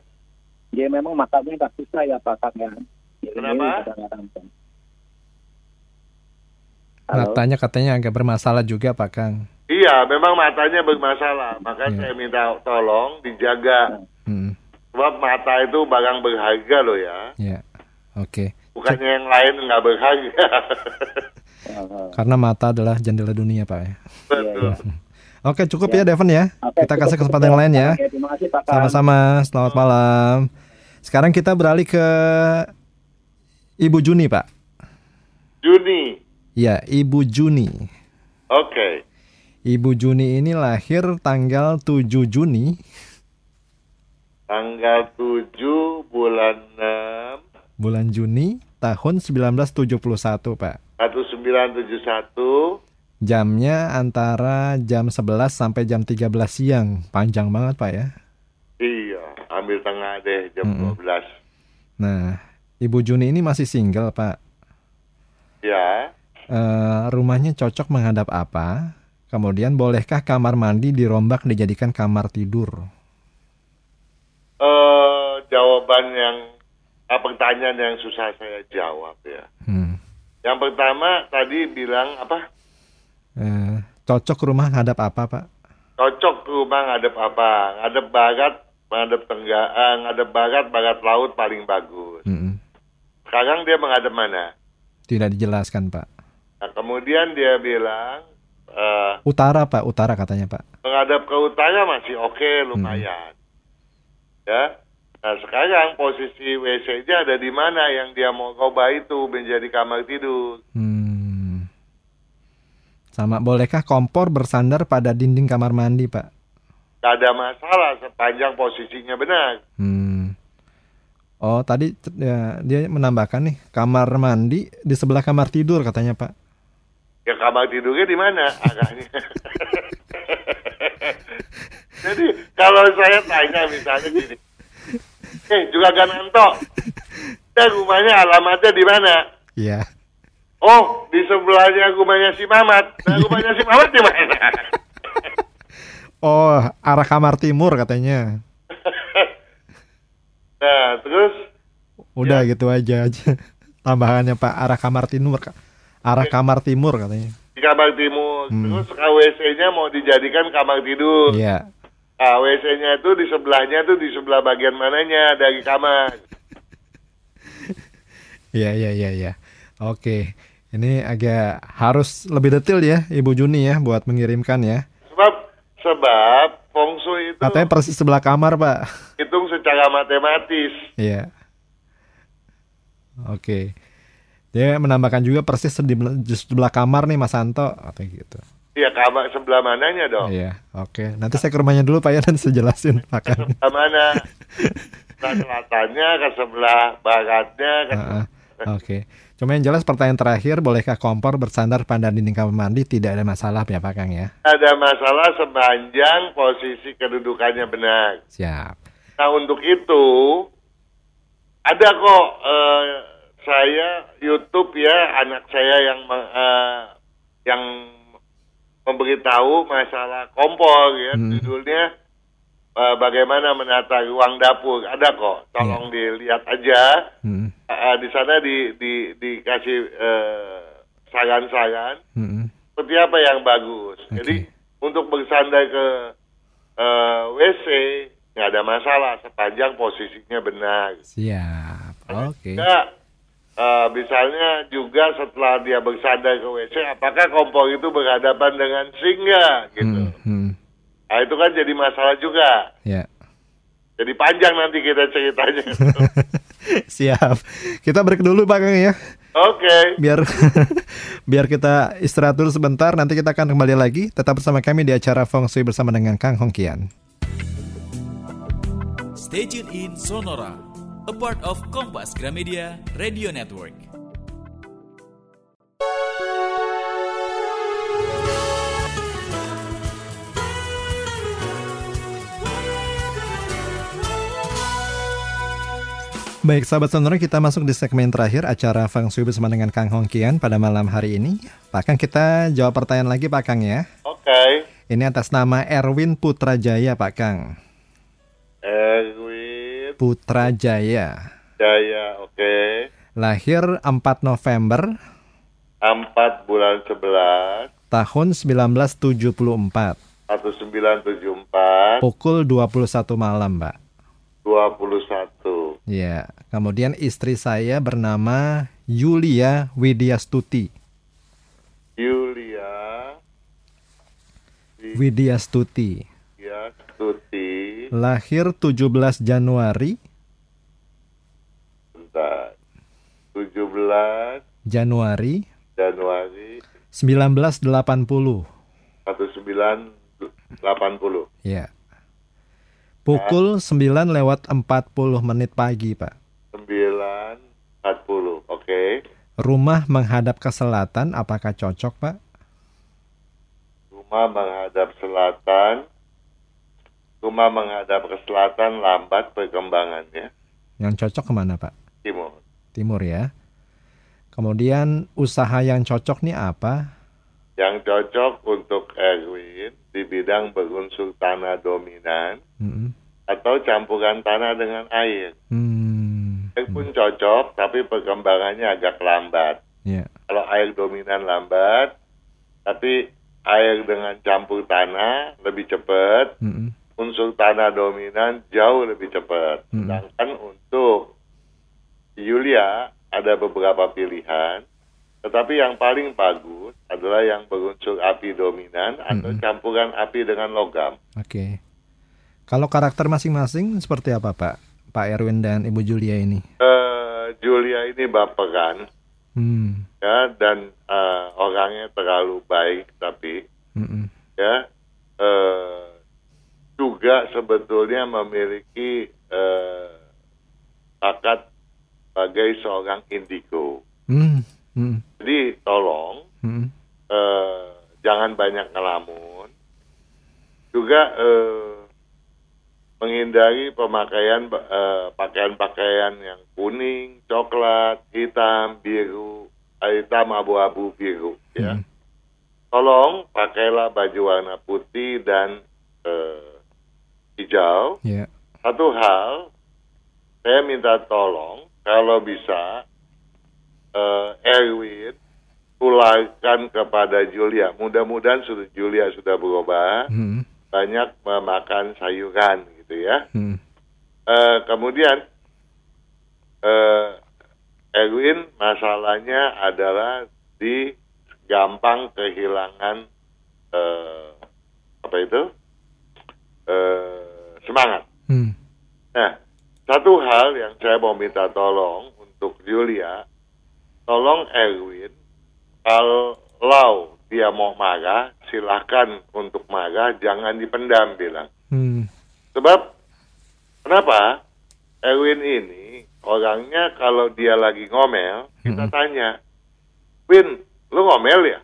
Dia memang makannya agak susah ya Pak Kang ya. Kenapa? Matanya katanya agak bermasalah juga, Pak Kang. Iya, memang matanya bermasalah. Maka Iya. saya minta tolong dijaga. Hmm. Sebab mata itu barang berharga loh ya. Ya. Oke. Bukannya yang lain nggak berharga. Karena mata adalah jendela dunia, Pak ya. Betul. Oke, cukup ya, Devon ya. Oke, Kita kasih cukup kesempatan yang lain ya. Oke, terima kasih Pak Kang. Sama-sama. Selamat malam. Sekarang kita beralih ke Ibu Juni, Pak. Juni. Ya, Ibu Juni. Oke. Ibu Juni ini lahir tanggal 7 Juni Tanggal 7 bulan 6 Bulan Juni tahun 1971, Pak. 1971 Jamnya antara jam 11 sampai jam 13 siang. Panjang banget, Pak ya. Iya, ambil tengah deh jam Mm-mm. 12. Nah, Ibu Juni ini masih single, Pak. Ya, Eh, rumahnya cocok menghadap apa? Kemudian bolehkah kamar mandi dirombak dijadikan kamar tidur? eh jawaban yang ah, pertanyaan yang susah saya jawab ya. Hmm. Yang pertama tadi bilang apa? Eh, cocok rumah hadap apa, Pak? Cocok rumah ngadep apa? Ngadep barat, ngadep tenggara, eh, ngadep barat, barat laut paling bagus. Mm-mm. Sekarang dia menghadap mana? Tidak dijelaskan, Pak. Nah, kemudian dia bilang eh, Utara, Pak. Utara katanya, Pak. menghadap ke utara masih oke, lumayan. Ya. Nah, sekarang posisi WC-nya ada di mana yang dia mau coba itu menjadi kamar tidur? Hmm. Sama, bolehkah kompor bersandar pada dinding kamar mandi, Pak? Gak ada masalah sepanjang posisinya benar. Hmm. Oh, tadi ya, dia menambahkan nih, kamar mandi di sebelah kamar tidur katanya, Pak. Ya kamar tidurnya di mana arahnya? Jadi kalau saya tanya misalnya gini, eh juga Gananto, dan rumahnya alamatnya di mana? Iya. Oh, di sebelahnya rumahnya si Mamat. Nah, rumahnya si Mamat di mana? Oh, arah kamar timur katanya. nah, terus Udah gitu aja aja. Tambahannya Pak, arah kamar timur. Kak. Arah kamar timur katanya. di kamar timur. Hmm. Terus WC-nya mau dijadikan kamar tidur. Iya. Nah, WC-nya itu di sebelahnya tuh di sebelah bagian mananya dari kamar. Iya, iya, iya, iya. Oke. Ini agak harus lebih detail ya Ibu Juni ya buat mengirimkan ya. Sebab sebab feng shui itu Katanya persis sebelah kamar, Pak. hitung secara matematis. Iya. Oke. Dia menambahkan juga persis di di sebelah kamar nih Mas Santo atau gitu. Iya, kamar sebelah mananya dong. Iya, oke. Nanti saya ke rumahnya dulu Pak ya dan saya jelasin Pak kan. Sebelah mana? Sebelah selatannya ke sebelah baratnya ke Heeh. Oke. Cuma yang jelas pertanyaan terakhir, bolehkah kompor bersandar pada dinding kamar mandi? Tidak ada masalah ya Pak Kang ya. ada masalah sepanjang posisi kedudukannya benar. Siap. Nah untuk itu ada kok eh, saya YouTube ya anak saya yang eh, yang memberitahu masalah kompor ya Hmm. judulnya eh, bagaimana menata ruang dapur ada kok tolong dilihat aja Hmm. Eh, di sana di, di dikasih eh, saran-saran Hmm. seperti apa yang bagus. Oke. Jadi untuk bersandar ke eh, WC nggak ada masalah sepanjang posisinya benar. Siap. Oke. Ya, eh, misalnya juga setelah dia bersandar ke WC, apakah kompor itu berhadapan dengan sink nggak? Gitu. Hmm. Hmm. Nah itu kan jadi masalah juga. Ya. Jadi panjang nanti kita ceritanya. Siap. Kita break dulu Pak Kang ya. Oke. Biar biar kita istirahat dulu sebentar, nanti kita akan kembali lagi. Tetap bersama kami di acara Feng Shui bersama dengan Kang Hongkian. Stay tuned in Sonora, a part of Kompas Gramedia Radio Network. Baik, sahabat sonora, kita masuk di segmen terakhir acara Feng Shui bersama dengan Kang Hongkian pada malam hari ini. Pak Kang, kita jawab pertanyaan lagi Pak Kang ya. Oke. Ini atas nama Erwin Putrajaya Pak Kang. Erwin Putrajaya. Jaya, oke. Lahir 4 November 4 bulan 11 tahun 1974. 1974 Pukul 21 malam, Mbak. 21 Ya, kemudian istri saya bernama Yulia Widyastuti. Yulia Widyastuti. Ya Lahir 17 Januari bentar 17 Januari Januari 1980. 1980 Ya. Pukul 9 lewat 40 menit pagi, Pak. 9.40, oke. Rumah menghadap ke selatan, apakah cocok, Pak? Rumah menghadap selatan. Rumah menghadap ke selatan lambat perkembangannya. Yang cocok ke mana, Pak? Timur. Timur ya. Kemudian usaha yang cocok nih apa? Yang cocok untuk Erwin di bidang berunsur tanah dominan Mm-mm. atau campuran tanah dengan air. Hmm. Air pun cocok, tapi perkembangannya agak lambat. Ya. Kalau air dominan lambat, tapi air dengan campur tanah lebih cepat. Mm-mm. Unsur tanah dominan jauh lebih cepat. Hmm. Sedangkan untuk Yulia ada beberapa pilihan, tetapi yang paling bagus adalah yang berunsur api dominan atau Mm-mm. campuran api dengan logam. Oke. Kalau karakter masing-masing seperti apa, Pak? Pak Erwin dan Ibu Julia ini. Eh, Julia ini baperan, Hmm. ya, dan eh, orangnya terlalu baik, tapi Mm-mm. ya eh, juga sebetulnya memiliki eh, bakat sebagai seorang indigo. Hmm. Hmm. Jadi tolong Hmm. eh, jangan banyak ngelamun. Juga eh, menghindari pemakaian eh, pakaian-pakaian yang kuning, coklat, hitam, biru, eh, hitam, abu-abu, biru. Ya, Hmm. tolong pakailah baju warna putih dan eh, hijau. Ya. Satu hal, saya minta tolong kalau bisa eh, Erwin tularkan kepada Julia. Mudah-mudahan sudah Julia sudah berubah, Hmm. banyak memakan sayuran gitu ya. Hmm. Eh, kemudian eh, Erwin masalahnya adalah di gampang kehilangan eh, apa itu eh, semangat. Hmm. Nah, satu hal yang saya mau minta tolong untuk Julia, tolong Erwin, kalau dia mau marah, silahkan untuk marah, jangan dipendam bilang. Hmm. Sebab, kenapa? Erwin ini, orangnya kalau dia lagi ngomel, kita Mm-mm. tanya, Win, lu ngomel ya?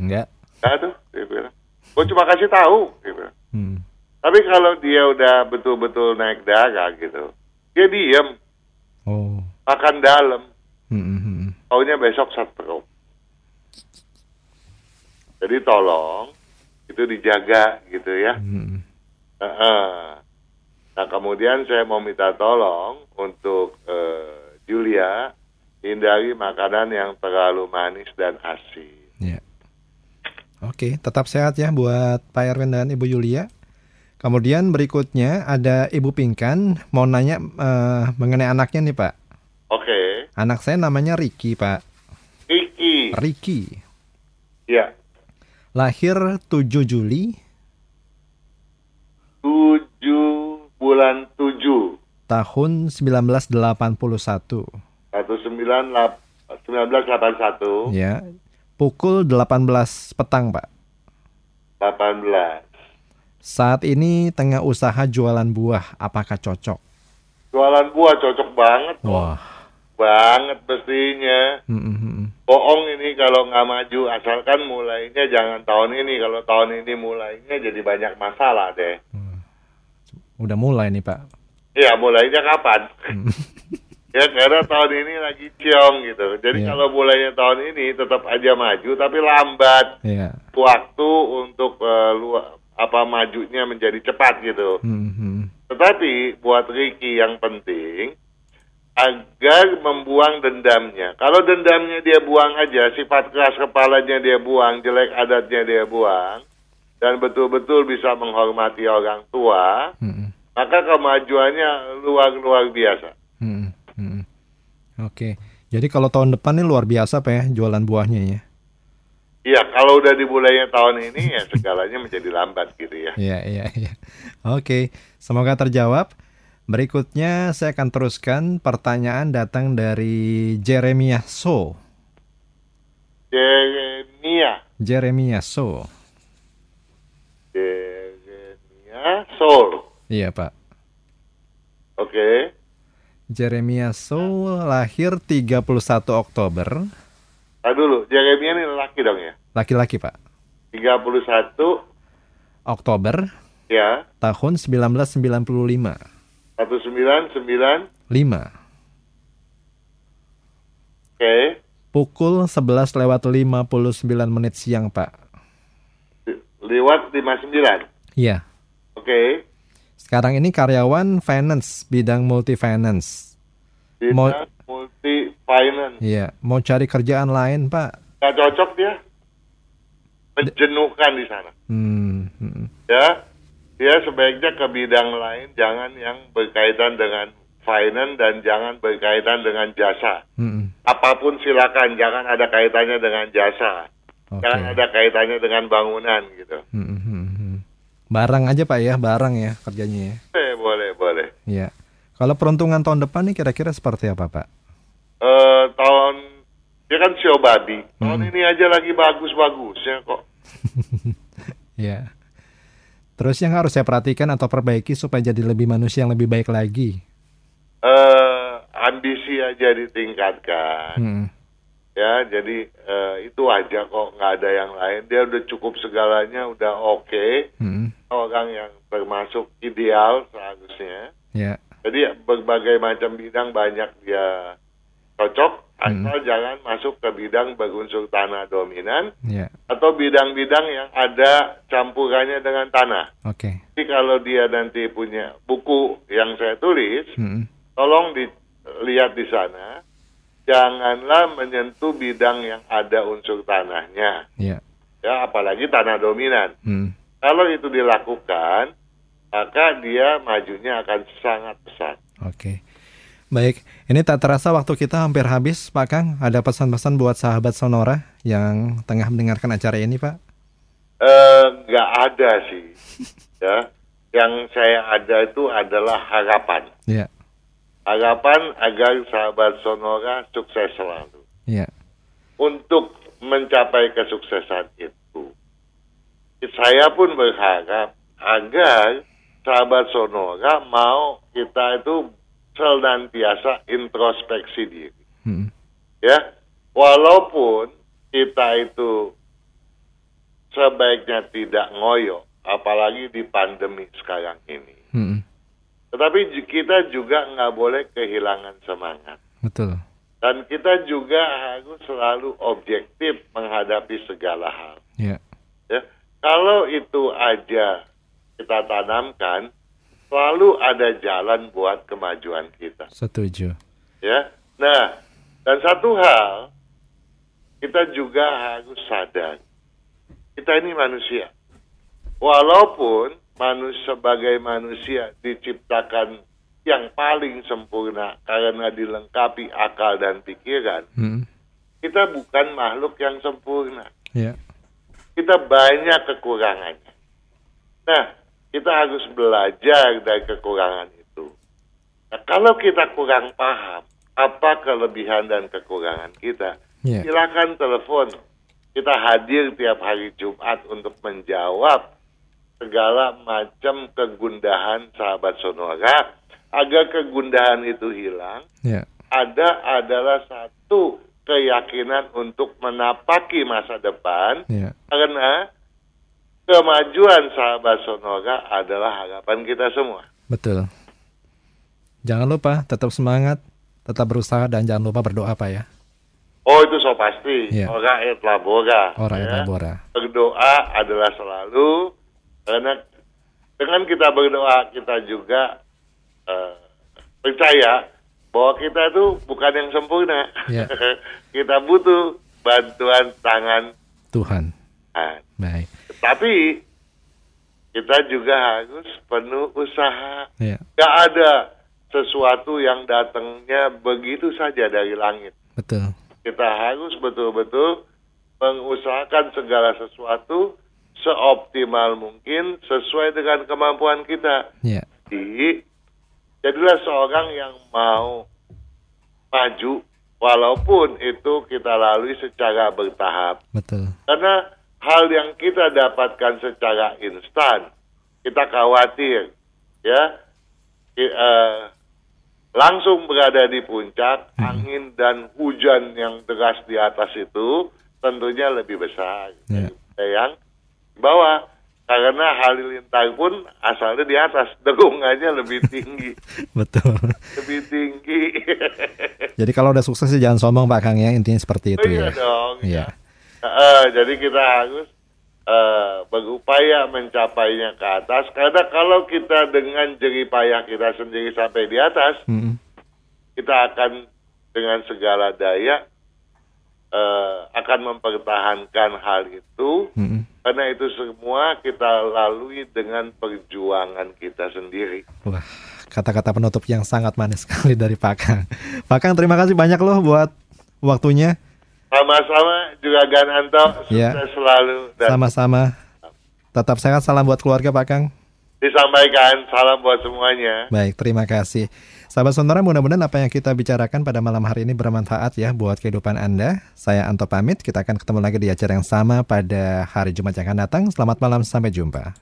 Enggak. Enggak tuh, dia bilang. Gue cuma kasih tahu, dia bilang. Hmm. Tapi kalau dia udah betul-betul naik darah gitu, dia diem, Oh. makan dalam, Hmm. hmm, hmm. taunya besok stroke. Jadi tolong itu dijaga gitu ya. Hmm. Heeh. Nah kemudian saya mau minta tolong untuk eh, Julia hindari makanan yang terlalu manis dan asin. Ya. Oke, tetap sehat ya buat Pak Erwin dan Ibu Yulia. Kemudian berikutnya ada Ibu Pinkan mau nanya eh, mengenai anaknya nih Pak. Oke, Anak saya namanya Ricky Pak. Iki, Ricky. ya Lahir 7 Juli tujuh bulan tujuh tahun 1981. satu sembilan lap- 1981 Ya. Pukul 18 petang Pak. 18 Saat ini tengah usaha jualan buah. Apakah cocok? jualan buah cocok banget. Wah. banget mestinya Hmm, hmm, hmm. bohong ini kalau nggak maju asalkan mulainya jangan tahun ini kalau tahun ini mulainya jadi banyak masalah deh Udah mulai nih Pak. ya mulainya kapan Hmm. ya karena tahun ini lagi ciong gitu jadi Iya. kalau mulainya tahun ini tetap aja maju tapi lambat Iya. waktu untuk eh, lu- apa majunya menjadi cepat gitu Hmm. Tetapi buat Ricky yang penting agar membuang dendamnya. Kalau dendamnya dia buang aja, sifat keras kepalanya dia buang, jelek adatnya dia buang, dan betul-betul bisa menghormati orang tua, Hmm, maka kemajuannya luar-luar biasa. hmm, hmm. Oke. Jadi kalau tahun depan nih luar biasa Pak ya jualan buahnya ya. Iya, kalau udah dimulainya tahun ini ya segalanya menjadi lambat gitu ya. Iya, iya, iya. Oke, semoga terjawab. Berikutnya saya akan teruskan pertanyaan datang dari Jeremiah So. Jeremia, Jeremiah So. Jeremia Soul. Iya, Pak. Oke. Jeremia So lahir 31 Oktober. Nah dulu, Jeremia ini laki dong ya? Laki-laki, Pak. 31 Oktober ya, tahun 1995. 199. 5. Oke. Pukul 11 lewat 59 menit siang, Pak. Lewat 59. Iya. Oke. Sekarang ini karyawan finance, bidang multi finance. Bidang Mau- multi finance. Iya, mau cari kerjaan lain, Pak. Gak cocok dia. Menjenuhkan di sana. Hmm, hmm. Ya. Dia sebaiknya ke bidang lain, jangan yang berkaitan dengan finance dan jangan berkaitan dengan jasa. hmm. Apa pun silakan, jangan ada kaitannya dengan jasa. Oke. Jangan ada kaitannya dengan bangunan gitu. Hmm, hmm, hmm. Barang aja, Pak ya, barang ya kerjanya ya. Eh, boleh, boleh. Iya. Kalau peruntungan tahun depan nih kira-kira seperti apa, Pak? Eh tahun dia kan show babi. Tahun Hmm. ini aja lagi bagus-bagusnya kok. Iya. Terus yang harus saya perhatikan atau perbaiki supaya jadi lebih manusia yang lebih baik lagi. eh ambisi aja ditingkatkan. Hmm. Ya, jadi eh, itu aja kok nggak ada yang lain. Dia udah cukup segalanya, udah oke. Hmm. Orang yang termasuk ideal seharusnya. Ya. Jadi berbagai macam bidang banyak dia cocok. Asal jangan masuk ke bidang berunsur tanah dominan Ya. atau bidang-bidang yang ada campurannya dengan tanah. Oke. Jadi kalau dia nanti punya buku yang saya tulis, Hmm. tolong dilihat di sana. Janganlah menyentuh bidang yang ada unsur tanahnya. Ya. Ya, apalagi tanah dominan. Hmm. Kalau itu dilakukan, maka dia majunya akan sangat pesat. Oke. Baik, ini tak terasa waktu kita hampir habis, Pak Kang. Ada pesan-pesan buat sahabat Sonora yang tengah mendengarkan acara ini, Pak? Eh, nggak ada sih. Ya, yang saya ada itu adalah harapan. Ya. Harapan agar sahabat Sonora sukses selalu. Ya. untuk mencapai kesuksesan itu. Saya pun berharap agar sahabat Sonora mau kita itu senantiasa introspeksi diri. Hmm. Ya, walaupun kita itu sebaiknya tidak ngoyo, apalagi di pandemi sekarang ini. Hmm. Tetapi kita juga nggak boleh kehilangan semangat. Betul. Dan kita juga harus selalu objektif menghadapi segala hal. Ya. Ya, kalau itu aja kita tanamkan, selalu ada jalan buat kemajuan kita. Setuju. Ya, nah, dan satu hal kita juga harus sadar, kita ini manusia. Walaupun manusia sebagai manusia diciptakan yang paling sempurna karena dilengkapi akal dan pikiran, Hmm. kita bukan makhluk yang sempurna. Ya. Kita banyak kekurangannya. Nah, kita harus belajar dari kekurangan itu. Nah, kalau kita kurang paham apa kelebihan dan kekurangan kita, Ya. silakan telepon. Kita hadir tiap hari Jumat untuk menjawab segala macam kegundahan sahabat Sonora agar kegundahan itu hilang Ya. ada adalah satu keyakinan untuk menapaki masa depan Ya. karena kemajuan sahabat Sonora adalah harapan kita semua. Betul. Jangan lupa tetap semangat, tetap berusaha dan jangan lupa berdoa, Pak ya. Oh itu so pasti. Iya. Ora et labora. Ora et ya. labora. Berdoa adalah selalu karena dengan kita berdoa kita juga eh, percaya bahwa kita itu bukan yang sempurna. Iya. kita butuh bantuan tangan Tuhan. Tuhan. Baik. Tapi kita juga harus penuh usaha. Ya. Gak ada sesuatu yang datangnya begitu saja dari langit. Betul. Kita harus betul-betul mengusahakan segala sesuatu seoptimal mungkin sesuai dengan kemampuan kita. Ya. Jadi, jadilah seorang yang mau maju walaupun itu kita lalui secara bertahap. Betul. Karena hal yang kita dapatkan secara instan, kita khawatir ya eh, langsung berada di puncak, angin dan hujan yang deras di atas itu tentunya lebih besar Ya. daripada yang bawah. Karena halilintar pun asalnya di atas, dengungannya lebih tinggi, Betul. lebih tinggi. Jadi kalau udah sukses sih jangan sombong Pak Kang ya, intinya seperti itu Oh, iya ya. dong. Iya. Jadi kita harus eh, berupaya mencapainya ke atas. Karena kalau kita dengan jerih payah kita sendiri sampai di atas, Mm-mm. kita akan dengan segala daya eh, akan mempertahankan hal itu. Mm-mm. Karena itu semua kita lalui dengan perjuangan kita sendiri. Wah, kata-kata penutup yang sangat manis sekali dari Pak Kang. Pak Kang terima kasih banyak loh buat waktunya. Sama-sama juga Gananto, sukses Iya. selalu dan Sama-sama. Tetap sehat, salam buat keluarga Pak Kang. disampaikan salam buat semuanya. Baik, terima kasih. Sahabat Sonora, mudah-mudahan apa yang kita bicarakan pada malam hari ini bermanfaat ya buat kehidupan Anda. Saya Anto pamit, kita akan ketemu lagi di acara yang sama pada hari Jumat yang akan datang. Selamat malam, sampai jumpa.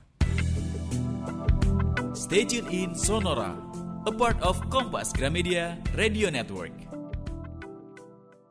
Stay tuned in Sonora, a part of Kompas Gramedia Radio Network.